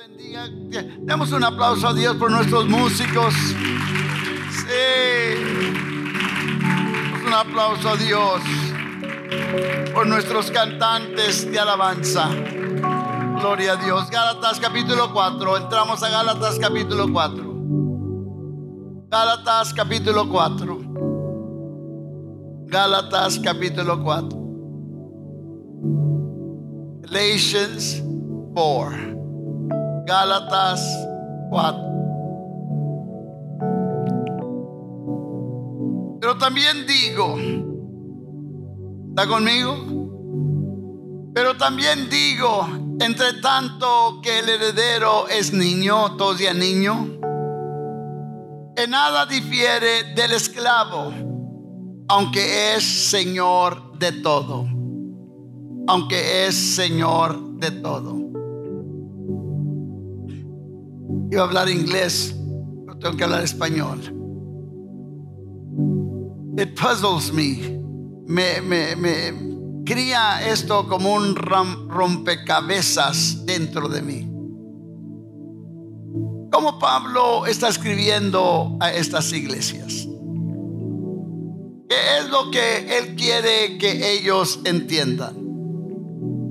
bendiga. Damos un aplauso a Dios por nuestros músicos. Sí. Un aplauso a Dios por nuestros cantantes de alabanza. Gloria a Dios. Gálatas capítulo 4. Entramos a Gálatas capítulo 4. Gálatas capítulo 4. Gálatas capítulo 4. Galatians 4. Gálatas 4. Pero también digo, ¿está conmigo? Pero también digo, entre tanto que el heredero es niño, todavía niño, en nada difiere del esclavo, aunque es señor de todo, aunque es señor de todo. Iba a hablar inglés, pero tengo que hablar español. It puzzles me. Me, me, me cría esto como un rompecabezas dentro de mí. ¿Cómo Pablo está escribiendo a estas iglesias? ¿Qué es lo que él quiere que ellos entiendan?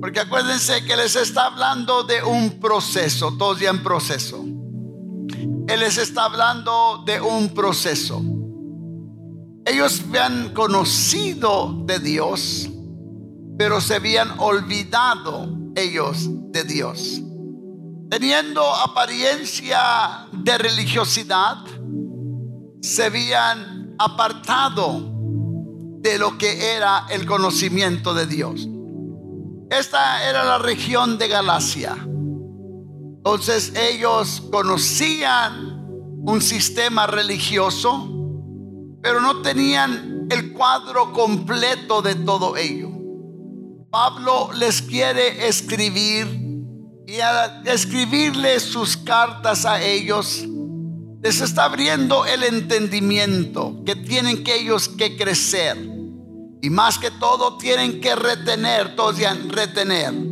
Porque acuérdense que les está hablando de un proceso, todos ya en proceso. Él les está hablando de un proceso. Ellos habían conocido de Dios, pero se habían olvidado ellos de Dios. Teniendo apariencia de religiosidad, se habían apartado de lo que era el conocimiento de Dios. Esta era la región de Galacia. Entonces ellos conocían un sistema religioso, pero no tenían el cuadro completo de todo ello. Pablo les quiere escribir y al escribirles sus cartas a ellos, les está abriendo el entendimiento que tienen que ellos que crecer. Y más que todo tienen que retener, todos digan retener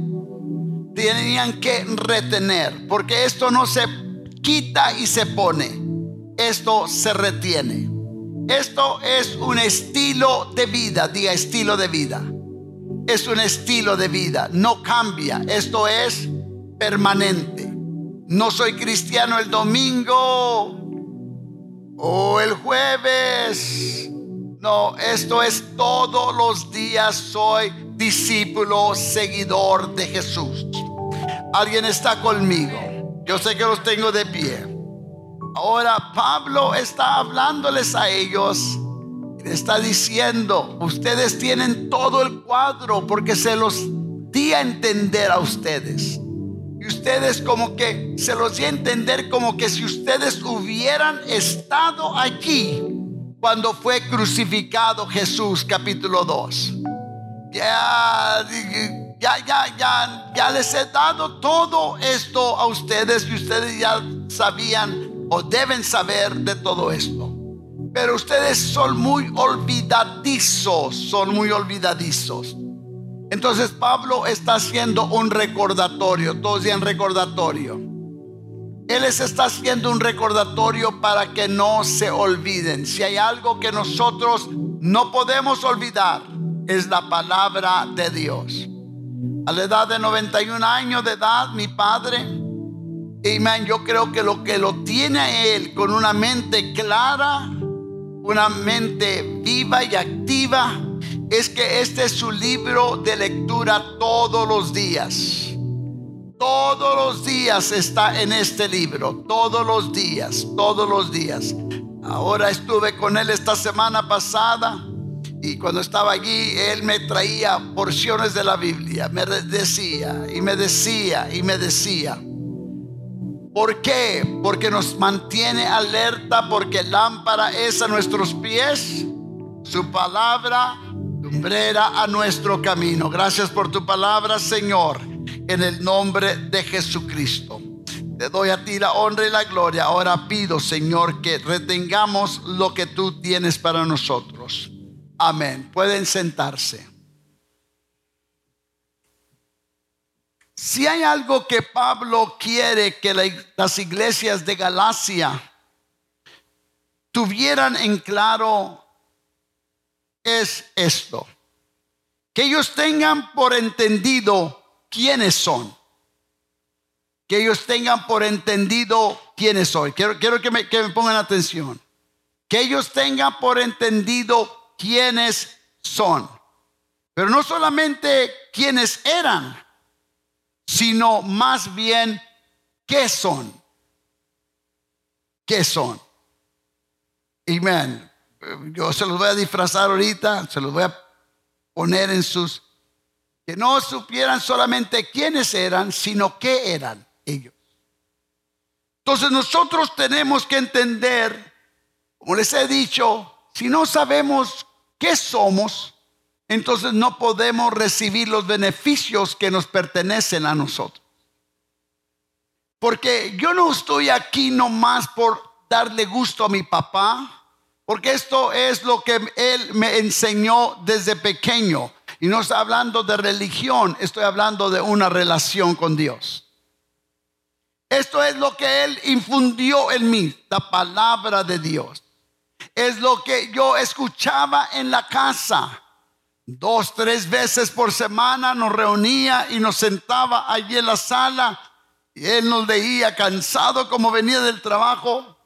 tenían que retener, porque esto no se quita y se pone, esto se retiene. Esto es un estilo de vida, diga estilo de vida. Es un estilo de vida, no cambia, esto es permanente. No soy cristiano el domingo o el jueves. No, esto es todos los días soy discípulo, seguidor de Jesús. Alguien está conmigo. Yo sé que los tengo de pie. Ahora Pablo está hablándoles a ellos. Está diciendo, ustedes tienen todo el cuadro porque se los di a entender a ustedes. Y ustedes como que se los di a entender como que si ustedes hubieran estado aquí cuando fue crucificado Jesús capítulo 2. Ya ya, ya, ya, ya les he dado todo esto a ustedes y ustedes ya sabían o deben saber de todo esto. Pero ustedes son muy olvidadizos, son muy olvidadizos. Entonces Pablo está haciendo un recordatorio, todos en recordatorio. Él les está haciendo un recordatorio para que no se olviden. Si hay algo que nosotros no podemos olvidar, es la palabra de Dios. A la edad de 91 años de edad, mi padre, man, yo creo que lo que lo tiene a él con una mente clara, una mente viva y activa, es que este es su libro de lectura todos los días. Todos los días está en este libro, todos los días, todos los días. Ahora estuve con él esta semana pasada y cuando estaba allí, él me traía porciones de la Biblia, me decía y me decía y me decía. ¿Por qué? Porque nos mantiene alerta, porque lámpara es a nuestros pies, su palabra lumbrera a nuestro camino. Gracias por tu palabra, Señor, en el nombre de Jesucristo. Te doy a ti la honra y la gloria. Ahora pido, Señor, que retengamos lo que tú tienes para nosotros. Amén. Pueden sentarse. si hay algo que Pablo quiere que las iglesias de Galacia tuvieran en claro, es esto. Que ellos tengan por entendido quiénes son. Que ellos tengan por entendido quiénes soy. Quiero, quiero que, me, que me pongan atención. Que ellos tengan por entendido quiénes son. Pero no solamente quiénes eran, sino más bien qué son. ¿Qué son? Amén. Yo se los voy a disfrazar ahorita, se los voy a poner en sus... Que no supieran solamente quiénes eran, sino qué eran ellos. Entonces nosotros tenemos que entender, como les he dicho, si no sabemos qué somos, entonces no podemos recibir los beneficios que nos pertenecen a nosotros. Porque yo no estoy aquí nomás por darle gusto a mi papá, porque esto es lo que él me enseñó desde pequeño. Y no estoy hablando de religión, estoy hablando de una relación con Dios. Esto es lo que Él infundió en mí, la palabra de Dios. Es lo que yo escuchaba en la casa Dos, tres veces por semana nos reunía y nos sentaba allí en la sala y él nos veía cansado como venía del trabajo,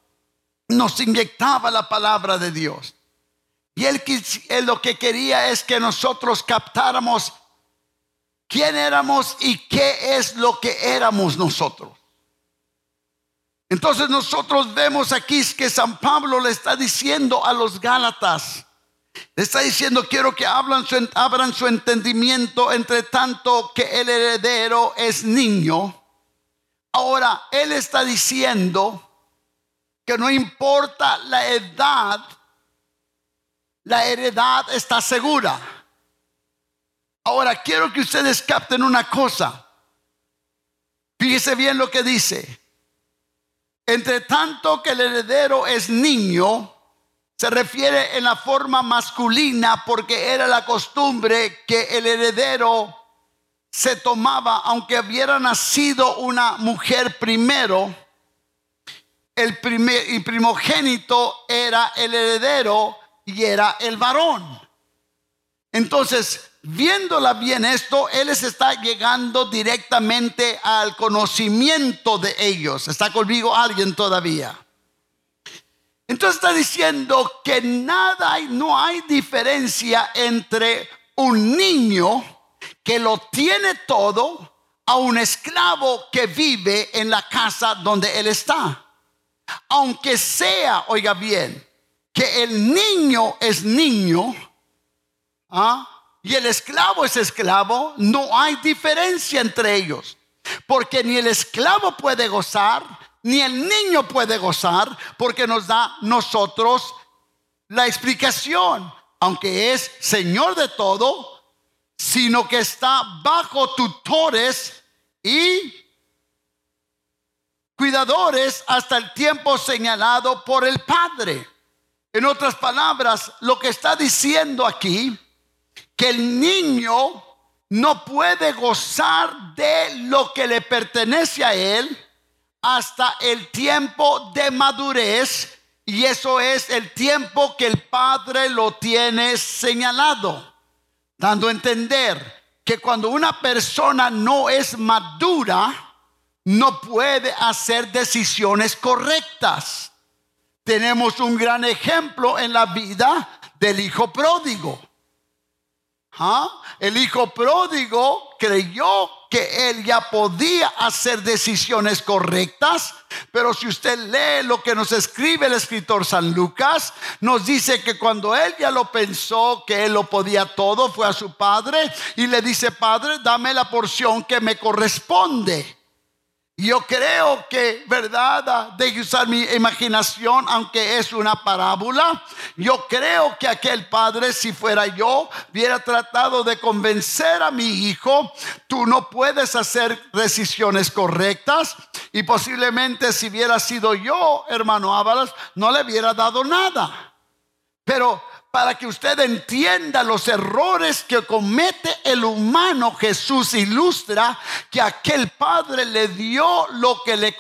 nos inyectaba la palabra de Dios. Y él, él lo que quería es que nosotros captáramos quién éramos y qué es lo que éramos nosotros. Entonces nosotros vemos aquí que San Pablo le está diciendo a los Gálatas, le está diciendo, quiero que abran su, abran su entendimiento entre tanto que el heredero es niño. Ahora, él está diciendo que no importa la edad, la heredad está segura. Ahora, quiero que ustedes capten una cosa. Fíjese bien lo que dice. Entre tanto que el heredero es niño, se refiere en la forma masculina porque era la costumbre que el heredero se tomaba, aunque hubiera nacido una mujer primero, el, primer, primogénito era el heredero y era el varón. Entonces, viéndola bien esto, Él les está llegando directamente al conocimiento de ellos. ¿Está conmigo alguien todavía? Entonces está diciendo que nada no hay diferencia entre un niño que lo tiene todo a un esclavo que vive en la casa donde él está. Aunque sea, oiga bien, que el niño es niño ¿ah? Y el esclavo es esclavo, no hay diferencia entre ellos. Porque ni el esclavo puede gozar, ni el niño puede gozar porque nos da nosotros la explicación, aunque es Señor de todo, sino que está bajo tutores y cuidadores hasta el tiempo señalado por el Padre. En otras palabras, lo que está diciendo aquí, que el niño no puede gozar de lo que le pertenece a él, hasta el tiempo de madurez y eso es el tiempo que el Padre lo tiene señalado, dando a entender que cuando una persona no es madura, no puede hacer decisiones correctas. Tenemos un gran ejemplo en la vida del hijo pródigo. ¿Ah? El hijo pródigo creyó que él ya podía hacer decisiones correctas, pero si usted lee lo que nos escribe el escritor San Lucas, nos dice que cuando él ya lo pensó, que él lo podía todo, fue a su padre y le dice, padre, dame la porción que me corresponde. Yo creo que, ¿verdad? De usar mi imaginación, aunque es una parábola. Yo creo que aquel padre, si fuera yo, hubiera tratado de convencer a mi hijo, tú no puedes hacer decisiones correctas. Y posiblemente si hubiera sido yo, hermano Ábalas, no le hubiera dado nada. Pero para que usted entienda los errores que comete el humano, Jesús ilustra que aquel padre le dio lo que le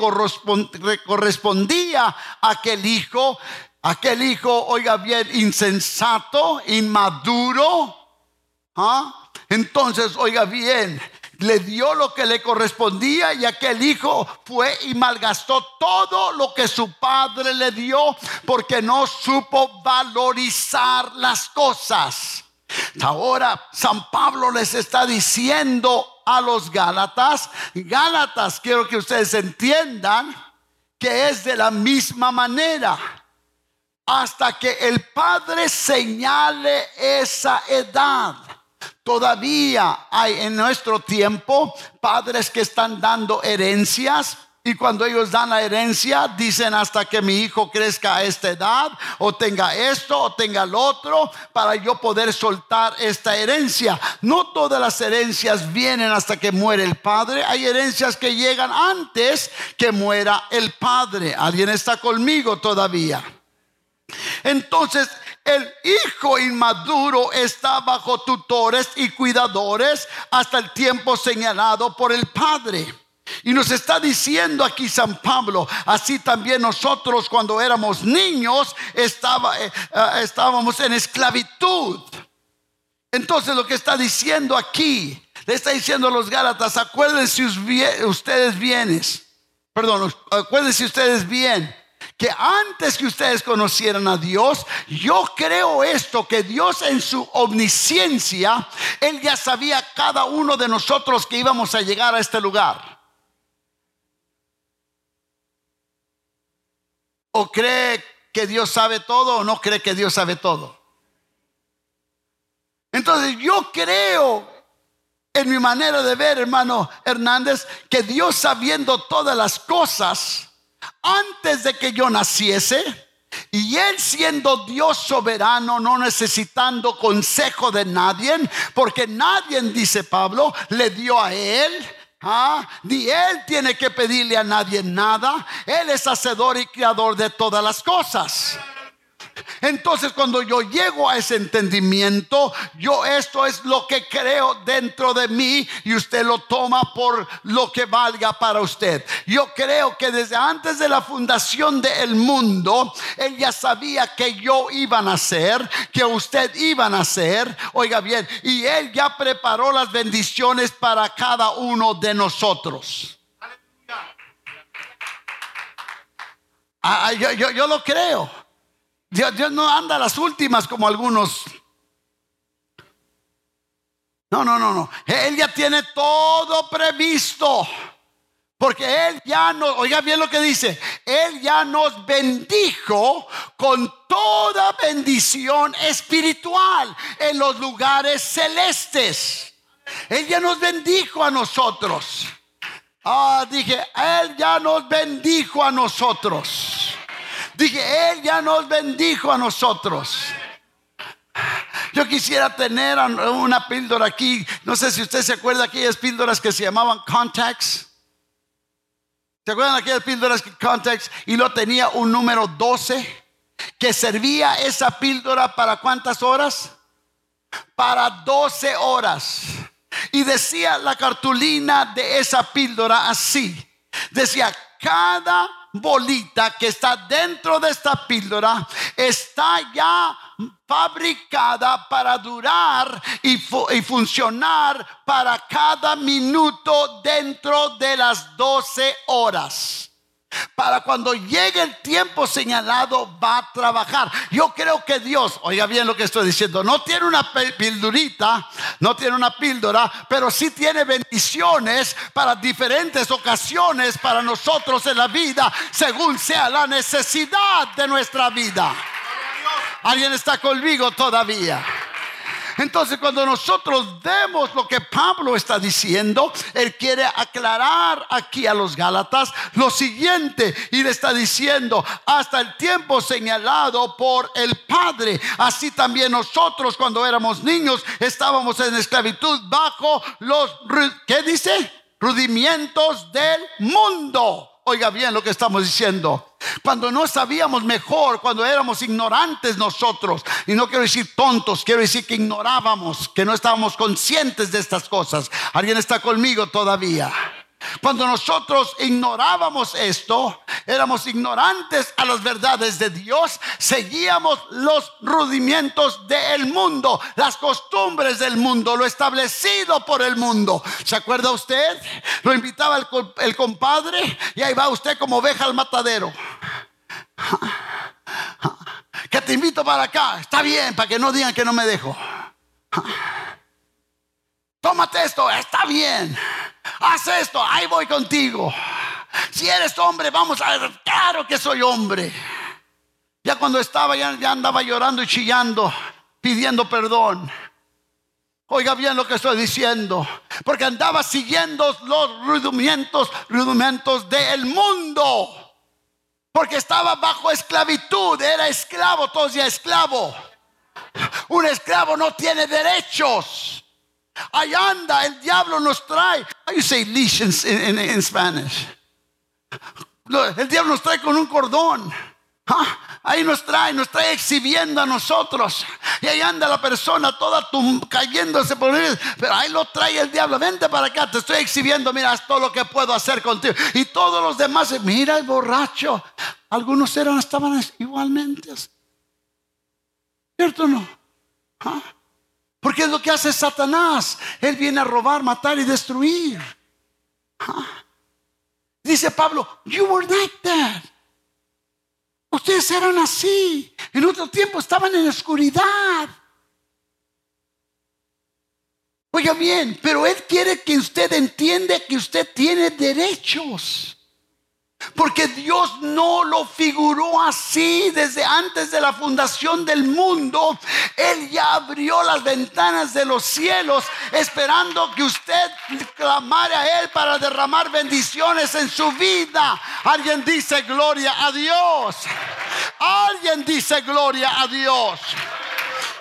correspondía a aquel hijo. Aquel hijo, oiga bien, insensato, inmaduro. ¿ah? Entonces, oiga bien, le dio lo que le correspondía y aquel hijo fue y malgastó todo lo que su padre le dio porque no supo valorizar las cosas. Ahora San Pablo les está diciendo a los Gálatas, Gálatas, quiero que ustedes entiendan que es de la misma manera. Hasta que el Padre señale esa edad. Todavía hay en nuestro tiempo padres que están dando herencias y cuando ellos dan la herencia, dicen hasta que mi hijo crezca a esta edad, o tenga esto, o tenga lo otro, para yo poder soltar esta herencia. No todas las herencias vienen hasta que muere el padre. Hay herencias que llegan antes que muera el padre. ¿Alguien está conmigo todavía? Entonces, el hijo inmaduro está bajo tutores y cuidadores hasta el tiempo señalado por el padre. Y nos está diciendo aquí San Pablo, así también nosotros cuando éramos niños estaba, eh, eh, estábamos en esclavitud. Entonces lo que está diciendo aquí, le está diciendo a los Gálatas, acuérdense ustedes bienes, perdón, acuérdense ustedes bien que antes que ustedes conocieran a Dios, yo creo esto, que Dios en su omnisciencia, Él ya sabía cada uno de nosotros que íbamos a llegar a este lugar. ¿O cree que Dios sabe todo o no cree que Dios sabe todo? Entonces yo creo en mi manera de ver, hermano Hernández, que Dios sabiendo todas las cosas, antes de que yo naciese, y él siendo Dios soberano, no necesitando consejo de nadie, porque nadie, dice Pablo, le dio a él. ¿ah? Ni él tiene que pedirle a nadie nada. Él es hacedor y creador de todas las cosas. Entonces cuando yo llego a ese entendimiento, yo esto es lo que creo dentro de mí y usted lo toma por lo que valga para usted. Yo creo que desde antes de la fundación del mundo, él ya sabía que yo iba a nacer, que usted iba a nacer, oiga bien, y él ya preparó las bendiciones para cada uno de nosotros. Ah, yo, lo creo. Dios, no anda a las últimas como algunos. No, no, no, no. Él ya tiene todo previsto. Porque Él ya nos, oiga bien lo que dice, Él ya nos bendijo con toda bendición espiritual en los lugares celestes. Él ya nos bendijo a nosotros. Ah, dije, Él ya nos bendijo a nosotros. Dije, Él ya nos bendijo a nosotros. Yo quisiera tener una píldora aquí. No sé si usted se acuerda de aquellas píldoras que se llamaban contacts. ¿Se acuerdan de aquellas píldoras contacts? Y lo tenía un número 12 que servía esa píldora para cuántas horas? Para 12 horas. Y decía la cartulina de esa píldora así. Decía, cada bolita que está dentro de esta píldora está ya fabricada para durar y, y, funcionar para cada minuto dentro de las 12 horas para cuando llegue el tiempo señalado va a trabajar. Yo creo que Dios, oiga bien lo que estoy diciendo, no tiene una pildurita, no tiene una píldora, pero sí tiene bendiciones para diferentes ocasiones para nosotros en la vida, según sea la necesidad de nuestra vida. ¿Alguien está conmigo todavía? Entonces cuando nosotros vemos lo que Pablo está diciendo, él quiere aclarar aquí a los Gálatas lo siguiente y le está diciendo, hasta el tiempo señalado por el Padre, así también nosotros cuando éramos niños estábamos en esclavitud bajo los, ¿qué dice? Rudimientos del mundo. Oiga bien lo que estamos diciendo. Cuando no sabíamos mejor, cuando éramos ignorantes nosotros, y no quiero decir tontos, quiero decir que ignorábamos, que no estábamos conscientes de estas cosas. ¿Alguien está conmigo todavía? Cuando nosotros ignorábamos esto, éramos ignorantes a las verdades de Dios, seguíamos los rudimientos del mundo, las costumbres del mundo, lo establecido por el mundo. ¿Se acuerda usted? Lo invitaba el, compadre y ahí va usted como oveja al matadero. Que te invito para acá, está bien, para que no digan que no me dejo. Tómate esto, está bien haz esto, ahí voy contigo. Si eres hombre, vamos a ver, claro que soy hombre. Ya cuando estaba, ya, andaba llorando y chillando, pidiendo perdón. Oiga bien lo que estoy diciendo, porque andaba siguiendo los rudimentos, rudimentos del mundo. Porque estaba bajo esclavitud, era esclavo, todos ya esclavo. Un esclavo no tiene derechos. Ahí anda, el diablo nos trae. How you say leash in, Spanish? El diablo nos trae con un cordón. Ah, ahí nos trae, nos trae exhibiendo a nosotros. Y ahí anda la persona toda cayéndose por él. Pero ahí lo trae el diablo. Vente para acá, te estoy exhibiendo. Mira, todo lo que puedo hacer contigo. Y todos los demás, mira el borracho. Algunos eran, estaban igualmente. ¿Cierto o no? ¿Ah? Porque es lo que hace Satanás. Él viene a robar, matar y destruir. Ah. Dice Pablo, you were like that. Ustedes eran así. En otro tiempo estaban en oscuridad. Oiga bien, pero Él quiere que usted entienda que usted tiene derechos. Porque Dios no lo figuró así desde antes de la fundación del mundo. Él ya abrió las ventanas de los cielos esperando que usted clamara a Él para derramar bendiciones en su vida. Alguien dice gloria a Dios. Alguien dice gloria a Dios.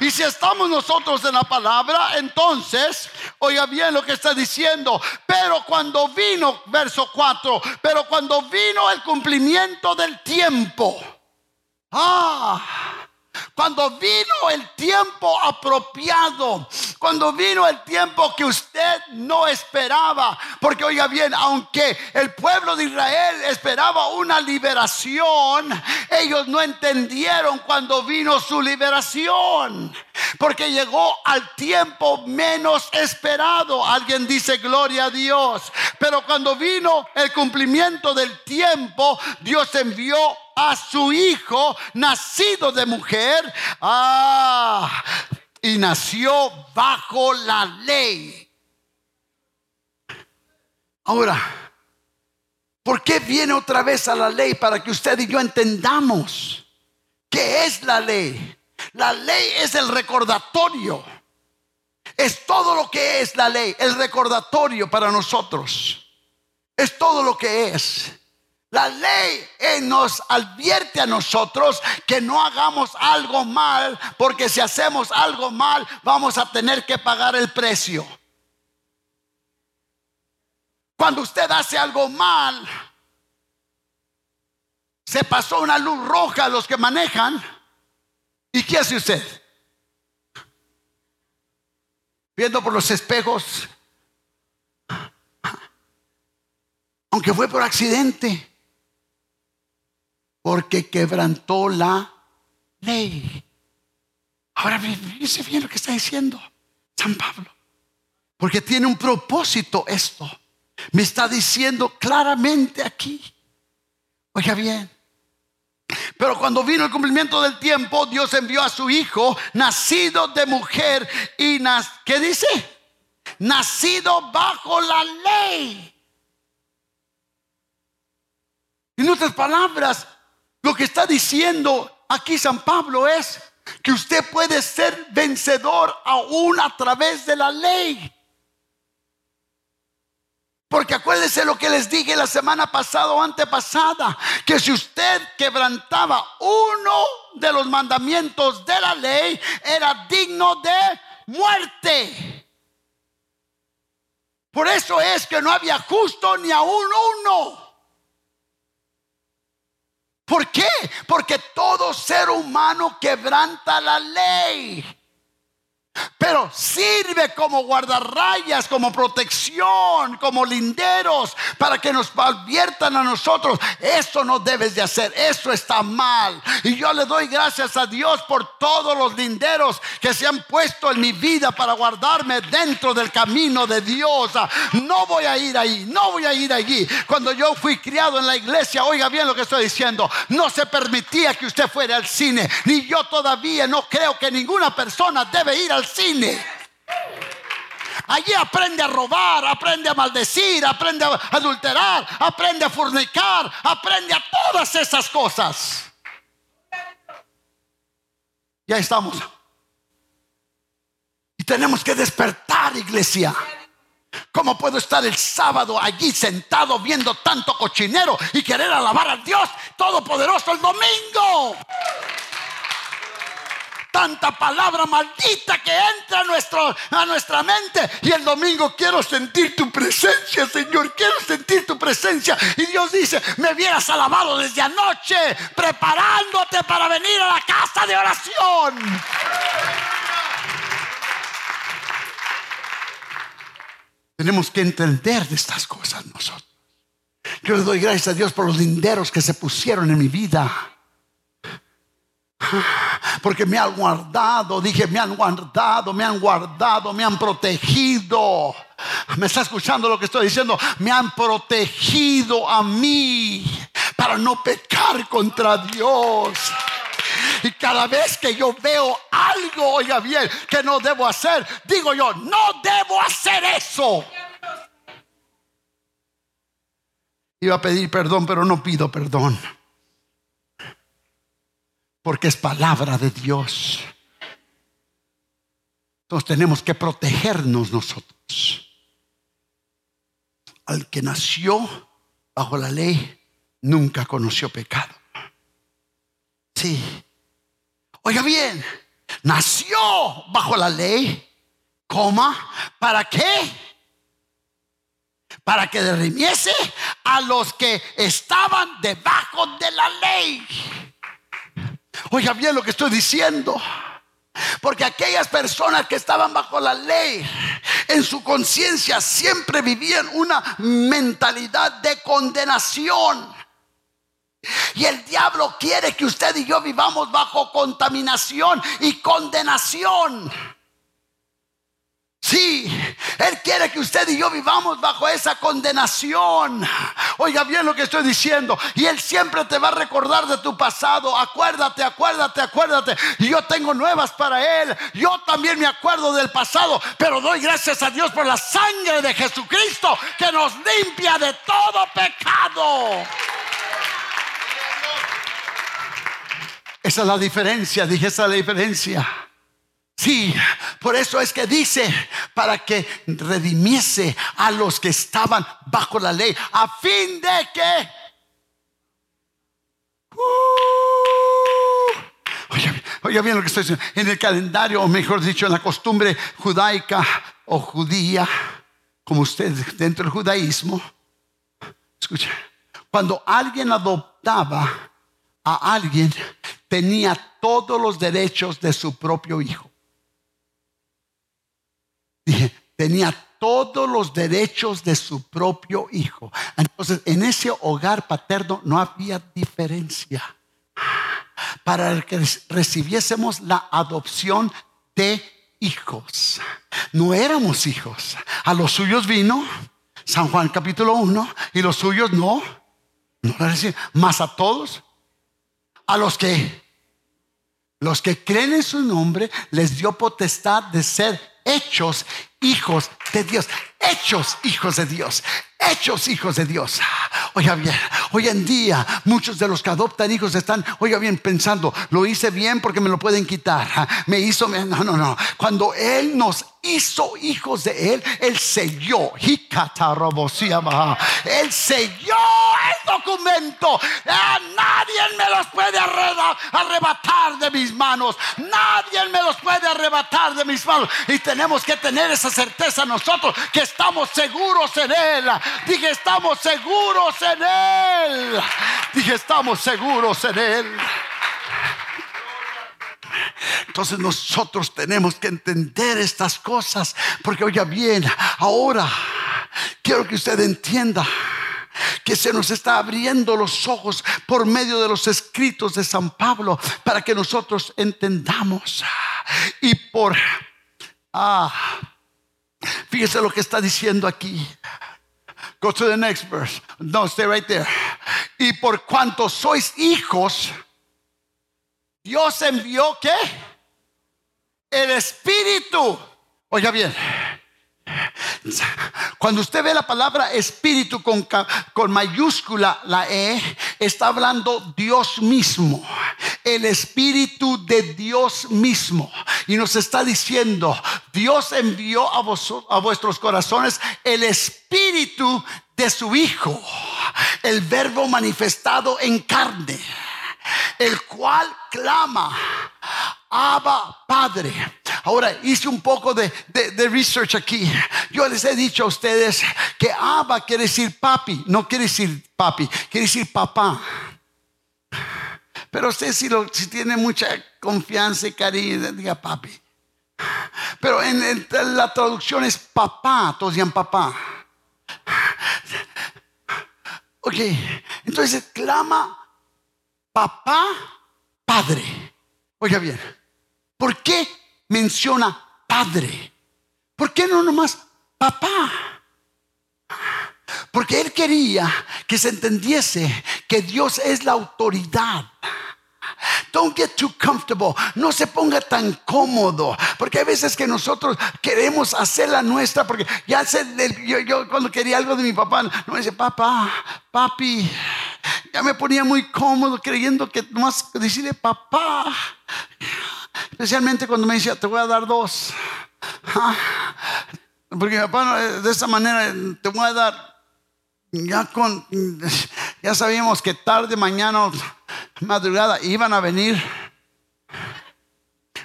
Y si estamos nosotros en la palabra, entonces, oiga bien lo que está diciendo. Pero cuando vino, verso 4, pero cuando vino el cumplimiento del tiempo. Ah, cuando vino el tiempo apropiado, cuando vino el tiempo que usted no esperaba, porque oiga bien, aunque el pueblo de Israel esperaba una liberación, ellos no entendieron cuando vino su liberación, porque llegó al tiempo menos esperado. Alguien dice gloria a Dios, pero cuando vino el cumplimiento del tiempo, Dios envió a su hijo nacido de mujer. Ah, y nació bajo la ley. Ahora, ¿por qué viene otra vez a la ley? Para que usted y yo entendamos qué es la ley. La ley es el recordatorio. Es todo lo que es la ley, el recordatorio para nosotros. Es todo lo que es. La ley eh, nos advierte a nosotros que no hagamos algo mal, porque si hacemos algo mal vamos a tener que pagar el precio. Cuando usted hace algo mal, se pasó una luz roja a los que manejan. ¿Y qué hace usted? Viendo por los espejos, aunque fue por accidente porque quebrantó la ley. Ahora fíjese bien lo que está diciendo San Pablo. Porque tiene un propósito esto. Me está diciendo claramente aquí. Oiga bien. Pero cuando vino el cumplimiento del tiempo, Dios envió a su hijo, nacido de mujer y nas ¿qué dice? Nacido bajo la ley. En otras palabras, lo que está diciendo aquí San Pablo es que usted puede ser vencedor aún a través de la ley. Porque acuérdense lo que les dije la semana pasada o antepasada, que si usted quebrantaba uno de los mandamientos de la ley, era digno de muerte. Por eso es que no había justo ni aún uno. ¿Por qué? Porque todo ser humano quebranta la ley pero sirve como guardarrayas, como protección, como linderos, para que nos adviertan a nosotros, eso no debes de hacer, eso está mal. Y yo le doy gracias a Dios por todos los linderos que se han puesto en mi vida para guardarme dentro del camino de Dios. No voy a ir ahí, no voy a ir allí. Cuando yo fui criado en la iglesia, oiga bien lo que estoy diciendo, no se permitía que usted fuera al cine, ni yo todavía no creo que ninguna persona debe ir al cine. Allí aprende a robar, aprende a maldecir, aprende a adulterar, aprende a fornicar, aprende a todas esas cosas. Ya estamos. Y tenemos que despertar, iglesia. ¿Cómo puedo estar el sábado allí sentado viendo tanto cochinero y querer alabar a Dios Todopoderoso el domingo? Tanta palabra maldita que entra a, a nuestra mente. Y el domingo quiero sentir tu presencia, Señor. Quiero sentir tu presencia. Y Dios dice, me hubieras alabado desde anoche, preparándote para venir a la casa de oración. Tenemos que entender de estas cosas nosotros. Yo le doy gracias a Dios por los linderos que se pusieron en mi vida porque me han guardado, dije, me han guardado, me han guardado, me han protegido. ¿Me está escuchando lo que estoy diciendo? Me han protegido a mí para no pecar contra Dios. Y cada vez que yo veo algo, oiga bien, que no debo hacer, digo yo, no debo hacer eso. Iba a pedir perdón, pero no pido perdón porque es palabra de Dios. Entonces tenemos que protegernos nosotros. Al que nació bajo la ley, nunca conoció pecado. Sí. Oiga bien, nació bajo la ley, coma, ¿para qué? Para que derrimiese a los que estaban debajo de la ley. Oiga bien lo que estoy diciendo. Porque aquellas personas que estaban bajo la ley, en su conciencia siempre vivían una mentalidad de condenación. Y el diablo quiere que usted y yo vivamos bajo contaminación y condenación. Sí, Él quiere que usted y yo vivamos bajo esa condenación. Oiga bien lo que estoy diciendo. Y Él siempre te va a recordar de tu pasado. Acuérdate, acuérdate, acuérdate. Y yo tengo nuevas para Él. Yo también me acuerdo del pasado. Pero doy gracias a Dios por la sangre de Jesucristo que nos limpia de todo pecado. Esa es la diferencia, dije, esa es la diferencia. Sí, por eso es que dice, para que redimiese a los que estaban bajo la ley, a fin de que... Uh, oiga, bien lo que estoy diciendo. En el calendario, o mejor dicho, en la costumbre judaica o judía, como usted dentro del judaísmo, escucha, cuando alguien adoptaba a alguien, tenía todos los derechos de su propio hijo. Dije, tenía todos los derechos de su propio hijo. Entonces, en ese hogar paterno no había diferencia. Para que recibiésemos la adopción de hijos. No éramos hijos. A los suyos vino San Juan capítulo 1 y los suyos no. No Más a todos, a los que los que creen en su nombre les dio potestad de ser hechos hijos de Dios, hechos hijos de Dios, hechos hijos de Dios. Oiga bien, hoy en día muchos de los que adoptan hijos están, oiga bien, pensando, lo hice bien porque me lo pueden quitar. Me hizo, no, no, no. Cuando Él nos hizo hijos de Él, Él selló, Él selló el documento. Ah, nadie me los puede arrebatar de mis manos. Nadie me los puede arrebatar de mis manos. Y tenemos que tener esa certeza que estamos seguros en Él. Dije, estamos seguros en Él. Dije, estamos seguros en Él. Entonces nosotros tenemos que entender estas cosas, porque oiga bien, ahora quiero que usted entienda que se nos está abriendo los ojos por medio de los escritos de San Pablo para que nosotros entendamos. Y por... Ah, fíjese lo que está diciendo aquí. Go to the next verse. No, stay right there. Y por cuanto sois hijos, Dios envió qué? El Espíritu. Oiga bien. Cuando usted ve la palabra espíritu con, con, mayúscula, la E, está hablando Dios mismo, el espíritu de Dios mismo. Y nos está diciendo, Dios envió a, a vuestros corazones el espíritu de su Hijo, el verbo manifestado en carne el cual clama, Abba Padre. Ahora hice un poco de, research aquí. Yo les he dicho a ustedes que Abba quiere decir papi, no quiere decir papi, quiere decir papá. Pero usted si, lo, tiene mucha confianza y cariño, diga papi. Pero en, la traducción es papá, todos digan papá. Ok, entonces clama papá, padre. Oiga bien, ¿por qué menciona padre? ¿Por qué no nomás papá? Porque él quería que se entendiese que Dios es la autoridad Don't get too comfortable. No se ponga tan cómodo. Porque hay veces que nosotros queremos hacer la nuestra. Porque ya sé, yo, cuando quería algo de mi papá, no me dice, papá, papi. Ya me ponía muy cómodo creyendo que nomás decirle papá. Especialmente cuando me decía, te voy a dar dos. Ah, porque mi papá de esa manera te voy a dar ya con ya sabíamos que tarde mañana madrugada iban a venir.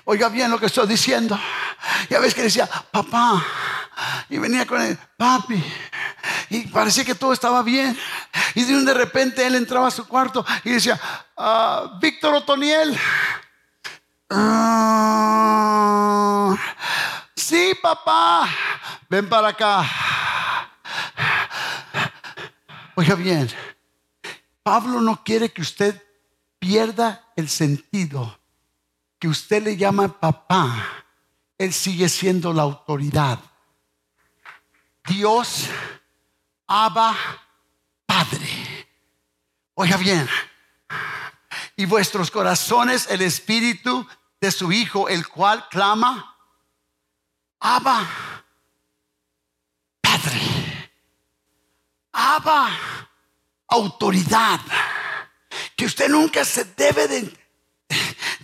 Oiga bien lo que estoy diciendo. Ya ves que decía papá y venía con el papi y parecía que todo estaba bien. Y de repente él entraba a su cuarto y decía ah, Víctor Otoniel ah, sí papá ven para acá Oiga bien, Pablo no quiere que usted pierda el sentido que usted le llama papá. Él sigue siendo la autoridad. Dios, Abba, Padre. Oiga bien, y vuestros corazones el espíritu de su Hijo, el cual clama, Abba, Padre. Abba, autoridad. Que usted nunca se debe de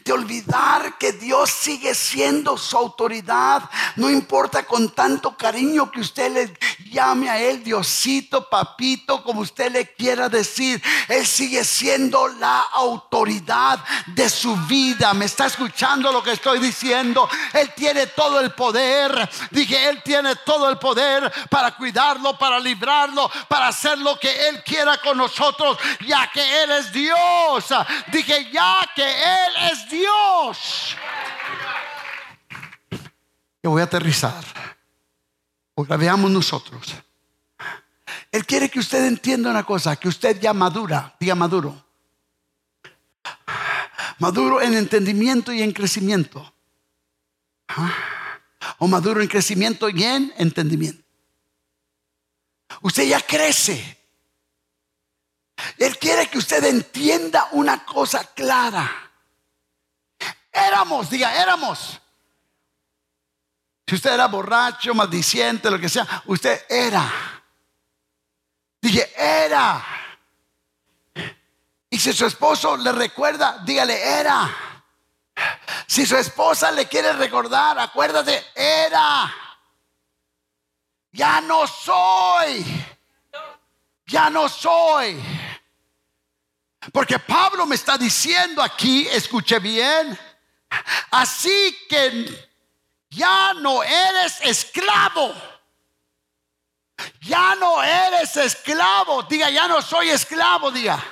de olvidar que Dios sigue siendo su autoridad. No importa con tanto cariño que usted le llame a Él, Diosito, papito, como usted le quiera decir. Él sigue siendo la autoridad de su vida. ¿Me está escuchando lo que estoy diciendo? Él tiene todo el poder. Dije, Él tiene todo el poder para cuidarlo, para librarlo, para hacer lo que Él quiera con nosotros, ya que Él es Dios. Dije, ya que Él es Dios. Yo voy a aterrizar. Porque veamos nosotros. Él quiere que usted entienda una cosa, que usted ya madura, diga maduro. Maduro en entendimiento y en crecimiento. O maduro en crecimiento y en entendimiento. Usted ya crece. Él quiere que usted entienda una cosa clara. Éramos, diga, éramos. Si usted era borracho, maldiciente, lo que sea, usted era. Dije, era. Y si su esposo le recuerda, dígale, era. Si su esposa le quiere recordar, acuérdate, era. Ya no soy. Ya no soy. Porque Pablo me está diciendo aquí, escuche bien Así que ya no eres esclavo. Ya no eres esclavo. Diga, ya no soy esclavo, diga.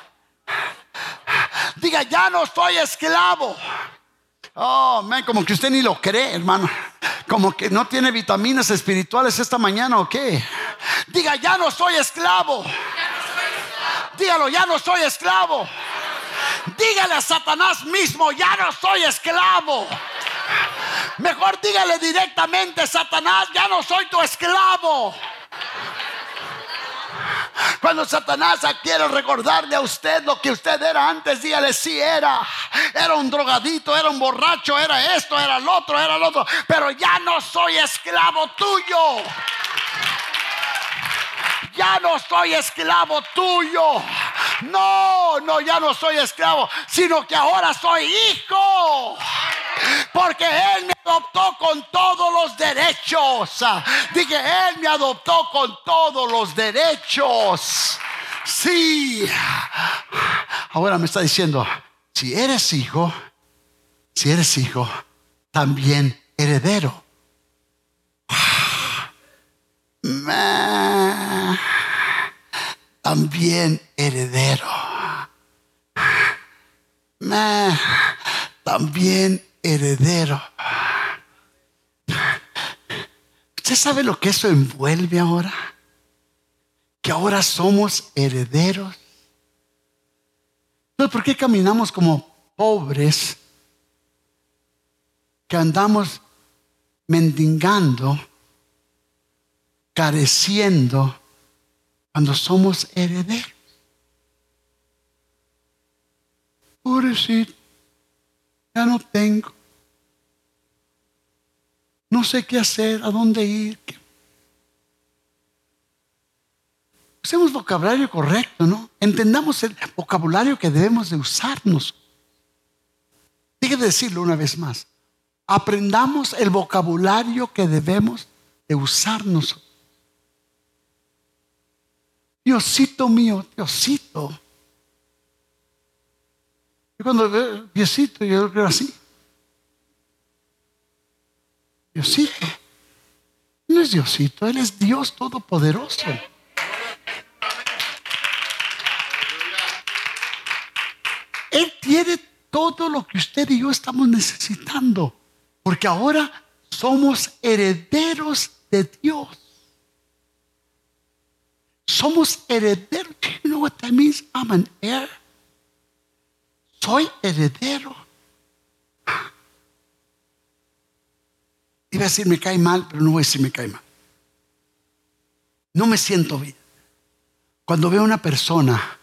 Diga, ya no soy esclavo. Oh, man, como que usted ni lo cree, hermano. Como que no tiene vitaminas espirituales esta mañana o qué. Diga, ya no soy esclavo. Dígalo, ya no soy esclavo. Dígale a Satanás mismo, ya no soy esclavo. Mejor dígale directamente, Satanás, ya no soy tu esclavo. Cuando Satanás quiere recordarle a usted lo que usted era antes, dígale si era. Era un drogadito, era un borracho, era esto, era el otro, era el otro. Pero ya no soy esclavo tuyo. Ya no soy esclavo tuyo. No, no, ya no soy esclavo, sino que ahora soy hijo. Porque Él me adoptó con todos los derechos. Dije, Él me adoptó con todos los derechos. Sí. Ahora me está diciendo, si eres hijo, si eres hijo, también heredero. También heredero. También heredero. ¿Usted sabe lo que eso envuelve ahora? Que ahora somos herederos. Entonces, ¿por qué caminamos como pobres? Que andamos mendigando, careciendo, cuando somos herederos. Pobrecito ya no tengo. No sé qué hacer, a dónde ir. Usemos vocabulario correcto, ¿no? Entendamos el vocabulario que debemos de usarnos. Dije decirlo una vez más. Aprendamos el vocabulario que debemos de usarnos. Diosito mío, Diosito. Y cuando veo Diosito, yo lo creo así. Diosito. No es Diosito, Él es Dios Todopoderoso. Él tiene todo lo que usted y yo estamos necesitando. Porque ahora somos herederos de Dios. Somos herederos. Do you know what that means? I'm an heir soy heredero. Iba a decir me cae mal, pero no voy a decir me cae mal. No me siento bien. Cuando veo a una persona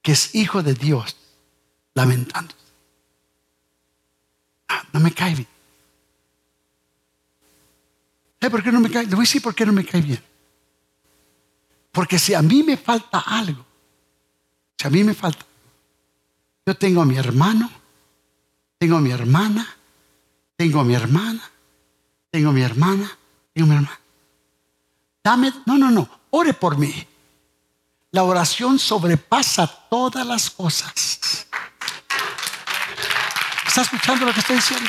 que es hijo de Dios lamentando. Ah, no me cae bien. ¿Por qué no me cae? Le voy a decir por qué no me cae bien. Porque si a mí me falta algo, si a mí me falta yo tengo a mi hermano, tengo a mi hermana, tengo a mi hermana, tengo a mi hermana, tengo a mi hermana. Dame, no, no, no, ore por mí. La oración sobrepasa todas las cosas. ¿Está escuchando lo que estoy diciendo?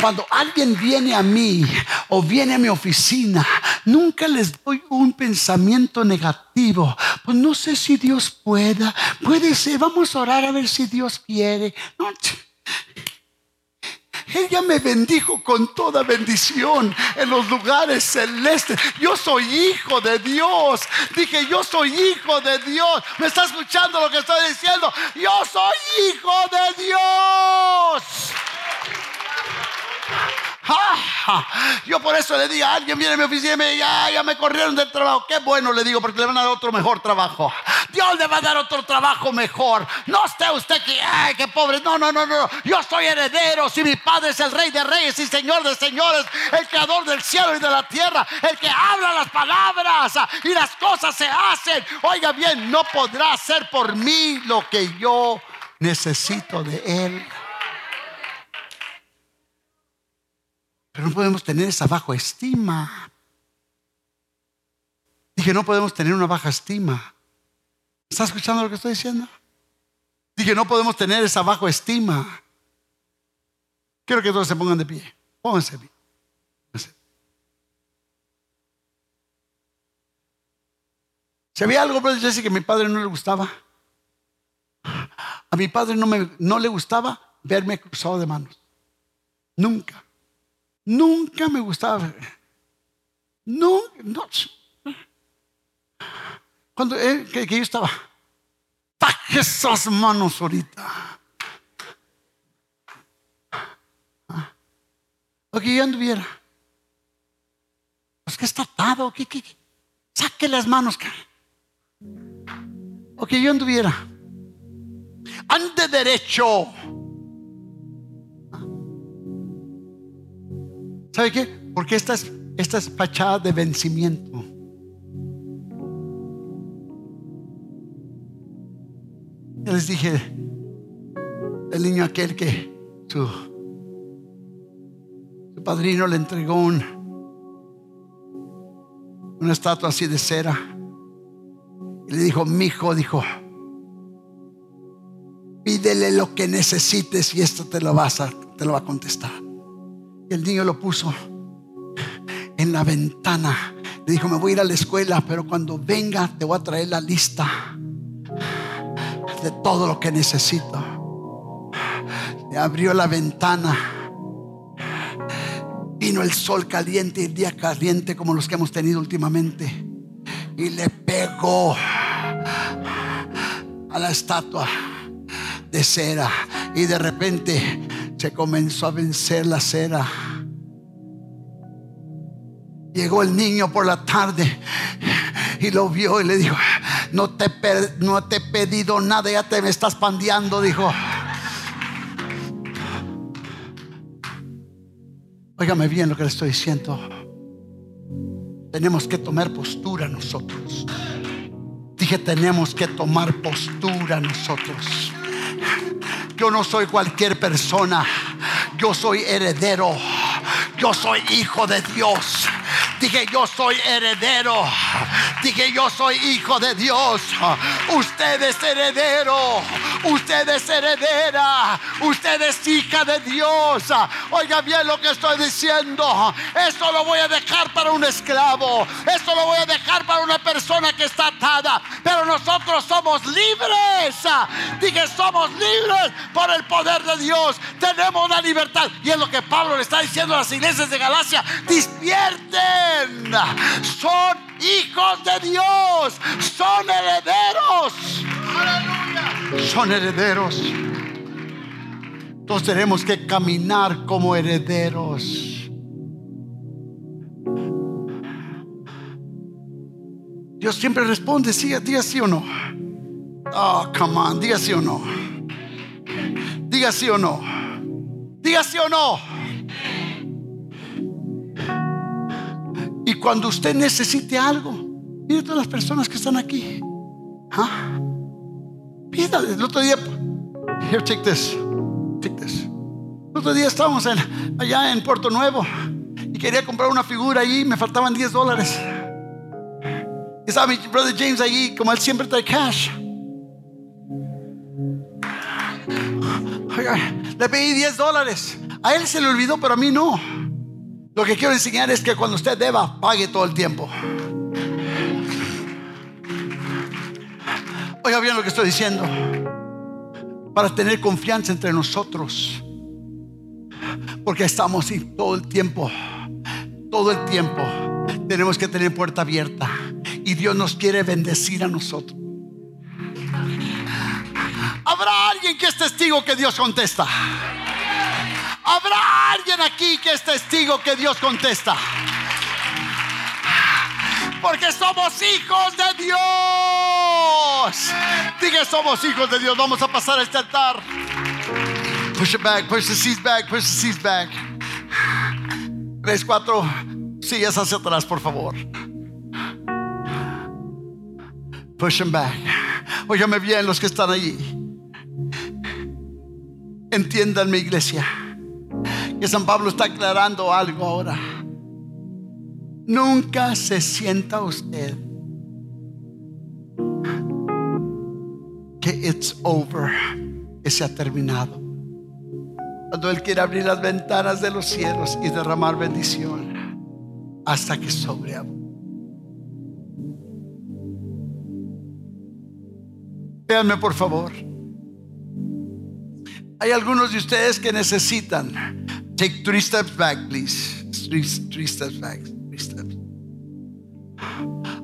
Cuando alguien viene a mí o viene a mi oficina, nunca les doy un pensamiento negativo. Pues no sé si Dios pueda. Puede ser, vamos a orar a ver si Dios quiere. No, ella me bendijo con toda bendición en los lugares celestes. Yo soy hijo de Dios. Dije, yo soy hijo de Dios. ¿Me está escuchando lo que estoy diciendo? Yo soy hijo de Dios. Yo por eso le digo, alguien viene a mi oficina y me dice, ya, me corrieron del trabajo. Qué bueno, le digo, porque le van a dar otro mejor trabajo. Dios le va a dar otro trabajo mejor. No esté usted que, ay, qué pobre. No, no, no, no. Yo soy heredero. Si mi padre es el rey de reyes y señor de señores, el creador del cielo y de la tierra, el que habla las palabras y las cosas se hacen. Oiga bien, no podrá hacer por mí lo que yo necesito de él. Pero no podemos tener esa baja estima. Dije, no podemos tener una baja estima. ¿Está escuchando lo que estoy diciendo? Dije, no podemos tener esa baja estima. Quiero que todos se pongan de pie. Pónganse bien. Si había algo, Jesse, que a mi padre no le gustaba, a mi padre no, me, no le gustaba verme cruzado de manos. Nunca. Nunca me gustaba. No, no. Cuando eh, que, yo estaba, taje esas manos ahorita. O que yo anduviera. Pues que está atado. ¿Qué, qué, Saque las manos. O que yo anduviera. Ande derecho. ¿Sabe qué? Porque esta es, esta es fachada de vencimiento. Yo les dije, el niño aquel que su, su padrino le entregó un, una estatua así de cera. Y le dijo, mi hijo, dijo, pídele lo que necesites y esto te lo vas a, te lo va a contestar. Y el niño lo puso en la ventana. Le dijo, me voy a ir a la escuela, pero cuando venga te voy a traer la lista de todo lo que necesito. Le abrió la ventana. Vino el sol caliente y el día caliente como los que hemos tenido últimamente. Y le pegó a la estatua de cera. Y de repente se comenzó a vencer la cera. Llegó el niño por la tarde y lo vio y le dijo, no te, no te he pedido nada, ya te me estás pandeando, dijo. Óigame bien lo que le estoy diciendo. Tenemos que tomar postura nosotros. Dije, tenemos que tomar postura nosotros. Yo no soy cualquier persona. Yo soy heredero. Yo soy hijo de Dios. Dije, yo soy heredero. Dije, yo soy hijo de Dios. Usted es heredero. Usted es heredera. Usted es hija de Dios. Oiga bien lo que estoy diciendo. Esto lo voy a dejar para un esclavo. Esto lo voy a dejar para una persona que está atada. Pero nosotros somos libres. Dije, somos libres por el poder de Dios. Tenemos la libertad. Y es lo que Pablo le está diciendo a las iglesias de Galacia. Despierten son hijos de Dios, son herederos. Son herederos. Todos tenemos que caminar como herederos. Dios siempre responde, sí, diga sí o no. Oh, come on, diga sí o no. Diga sí o no. Diga sí o no. Cuando usted necesite algo, mire todas las personas que están aquí. ¿Ah? Pídale. El otro día, here, take this, take this. El otro día estábamos allá en Puerto Nuevo y quería comprar una figura allí, me faltaban 10 dólares. Y estaba mi brother James allí, como él siempre trae cash. le pedí 10 dólares. A él se le olvidó, pero a mí no. Lo que quiero enseñar es que cuando usted deba, pague todo el tiempo. Oiga bien lo que estoy diciendo. Para tener confianza entre nosotros. Porque estamos todo el tiempo. Todo el tiempo. Tenemos que tener puerta abierta. Y Dios nos quiere bendecir a nosotros. Habrá alguien que es testigo que Dios contesta. Habrá alguien aquí que es testigo que Dios contesta. Porque somos hijos de Dios. Diga, somos hijos de Dios. Vamos a pasar a este altar. Push it back, push the seats back, push the seats back. Tres, cuatro sillas hacia atrás, por favor. Push them back. Óigame bien los que están allí. Entiendan mi iglesia que San Pablo está aclarando algo ahora. Nunca se sienta usted que it's over, que se ha terminado. Cuando Él quiere abrir las ventanas de los cielos y derramar bendición hasta que sobreabunde. Véanme por favor. Hay algunos de ustedes que necesitan. Take three steps back, please. Three, three steps back. Three steps.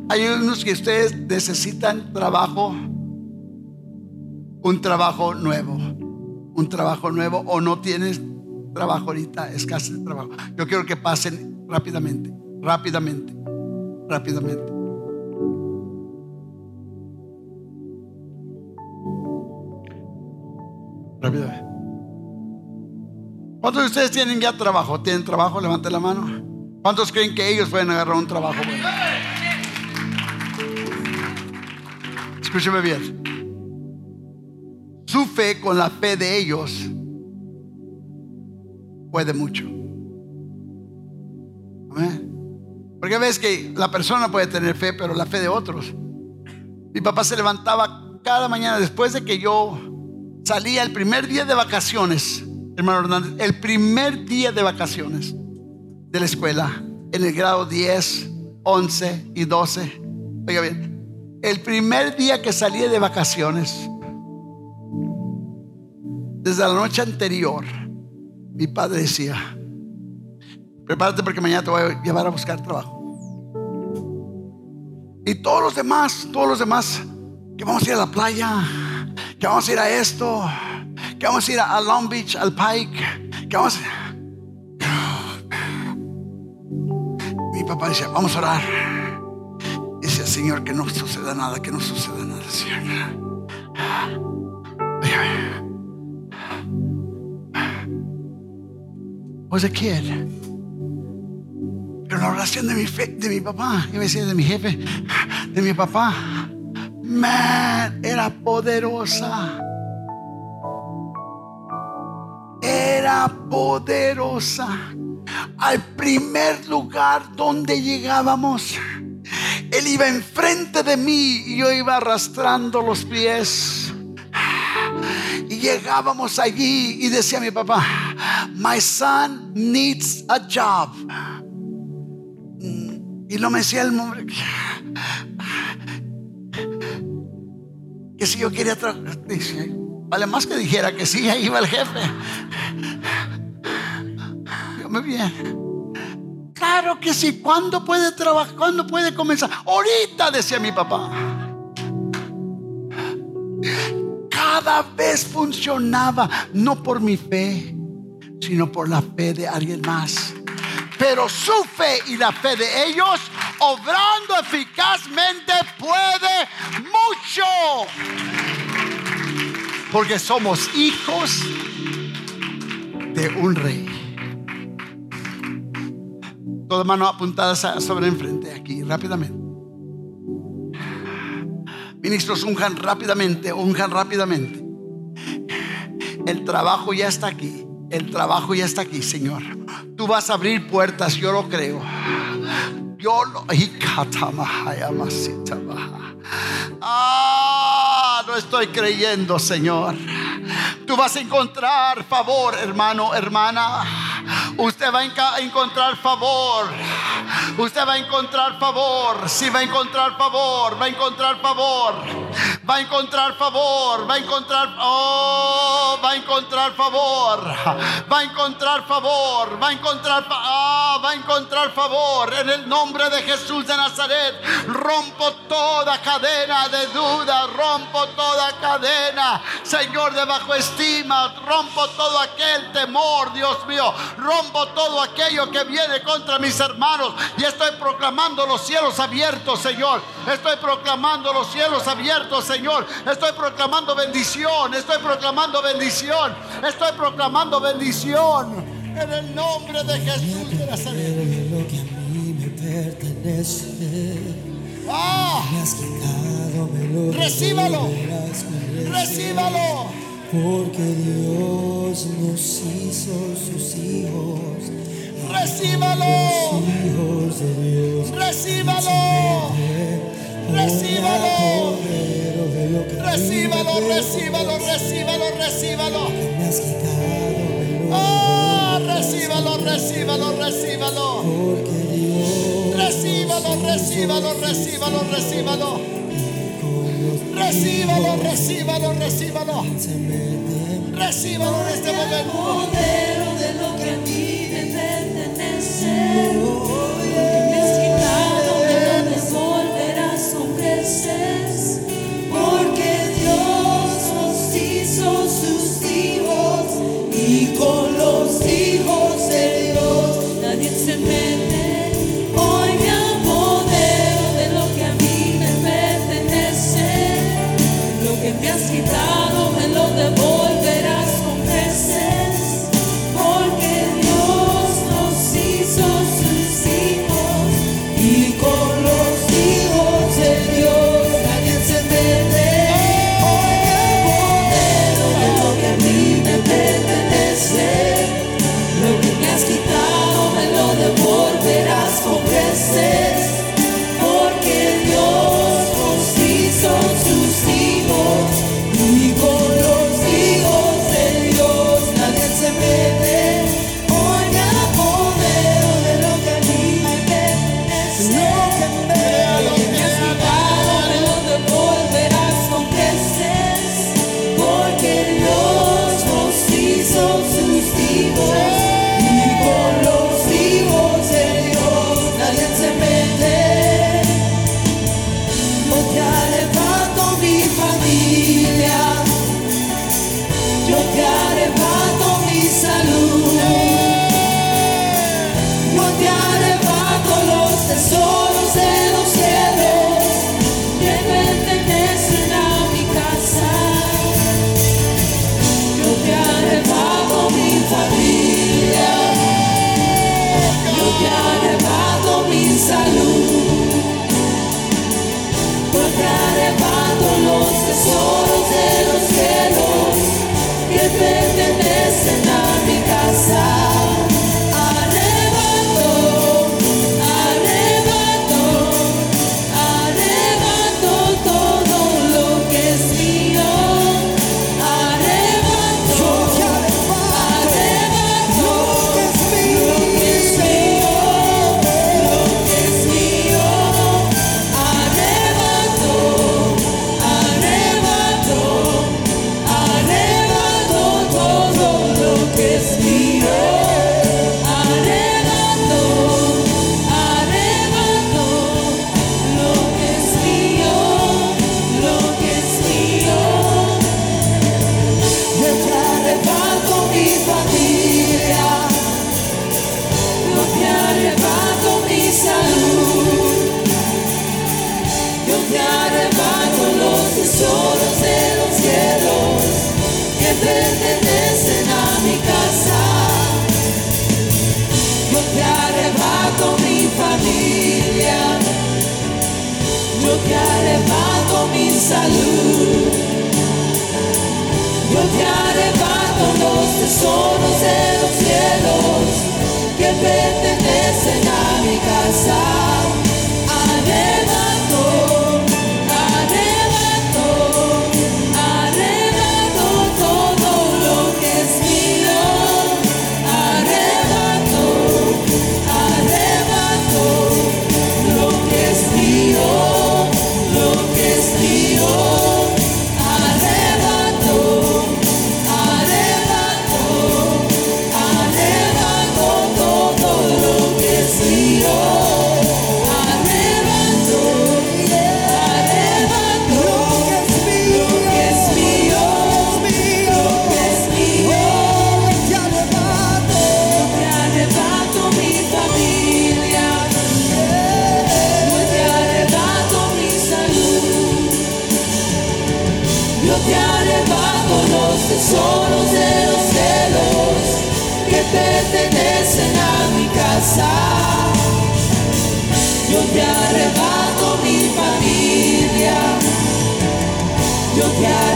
Hay unos que ustedes necesitan trabajo, un trabajo nuevo, un trabajo nuevo o no tienes trabajo ahorita, escasez de trabajo. Yo quiero que pasen rápidamente, rápidamente, rápidamente. Rápidamente. ¿Cuántos de ustedes tienen ya trabajo? ¿Tienen trabajo? Levante la mano. ¿Cuántos creen que ellos pueden agarrar un trabajo bueno? Escúcheme bien. Su fe con la fe de ellos puede mucho. Amén. Porque ves que la persona puede tener fe, pero la fe de otros. Mi papá se levantaba cada mañana después de que yo salía el primer día de vacaciones, hermano Hernández, el primer día de vacaciones de la escuela, en el grado 10, 11 y 12. Oiga bien, el primer día que salía de vacaciones, desde la noche anterior, mi padre decía, prepárate porque mañana te voy a llevar a buscar trabajo. Y todos los demás, todos los demás, que vamos a ir a la playa, que vamos a ir a esto, que vamos a ir a Long Beach, al Pike, que vamos a... Mi papá decía, vamos a orar. Decía, Señor, que no suceda nada, que no suceda nada, Señor. Was a kid. Pero la oración de mi, fe, de mi papá, yo me decía de mi jefe, de mi papá, man, era poderosa. Poderosa. Al primer lugar donde llegábamos, él iba enfrente de mí y yo iba arrastrando los pies. Y llegábamos allí y decía mi papá, my son needs a job. Y lo me decía el hombre que si yo quería trabajar, vale más que dijera que sí, ahí iba el jefe. Dígame bien. Claro que sí. ¿Cuándo puede trabajar? ¿Cuándo puede comenzar? Ahorita, decía mi papá. Cada vez funcionaba, no por mi fe, sino por la fe de alguien más. Pero su fe y la fe de ellos, obrando eficazmente, puede mucho. Porque somos hijos de un rey. Todas manos apuntadas sobre enfrente, aquí, rápidamente. Ministros, unjan rápidamente, unjan rápidamente. El trabajo ya está aquí. El trabajo ya está aquí, Señor. Tú vas a abrir puertas, yo lo creo. Yo lo. Ah, no estoy creyendo, Señor. Tú vas a encontrar favor, hermano, hermana. Usted va a encontrar favor. Usted va a encontrar favor. Si va a encontrar favor, va a encontrar favor. Va a encontrar favor. Va a encontrar. Oh, va a encontrar favor. Va a encontrar favor. Va a encontrar. Ah, va a encontrar favor. En el nombre de Jesús de Nazaret. Rompo toda cadena de duda. Rompo toda cadena. Señor de bajo estima. Rompo todo aquel temor, Dios mío. Rompo todo aquello que viene contra mis hermanos. Y estoy proclamando los cielos abiertos, Señor. Estoy proclamando los cielos abiertos, Señor. Estoy proclamando bendición. Estoy proclamando bendición. Estoy proclamando bendición. En el nombre de Jesús de Nazaret. Lo que a mí me pertenece. Ah, lo Recíbalo. recíbalo. Porque Dios nos hizo sus hijos. Recíbalo. Hijos de Dios. Recíbalo. Recíbalo. Pero de lo que a mí Recíbalo, me recíbalo, recíbalo, recíbalo. pertenece. Recíbalo, recíbalo, recíbalo. Recíbalo en este momento. de lo que a. salud. Yo te arrebato los tesoros de los cielos que pertenecen a mi casa. yo te arrebato mi familia, yo te arrebato.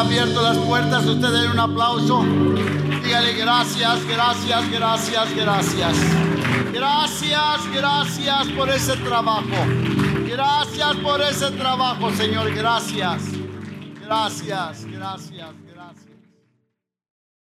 abierto las puertas, usted denle un aplauso. Dígale gracias, gracias, gracias, gracias. Gracias, gracias por ese trabajo. Gracias por ese trabajo, Señor. Gracias. Gracias, gracias.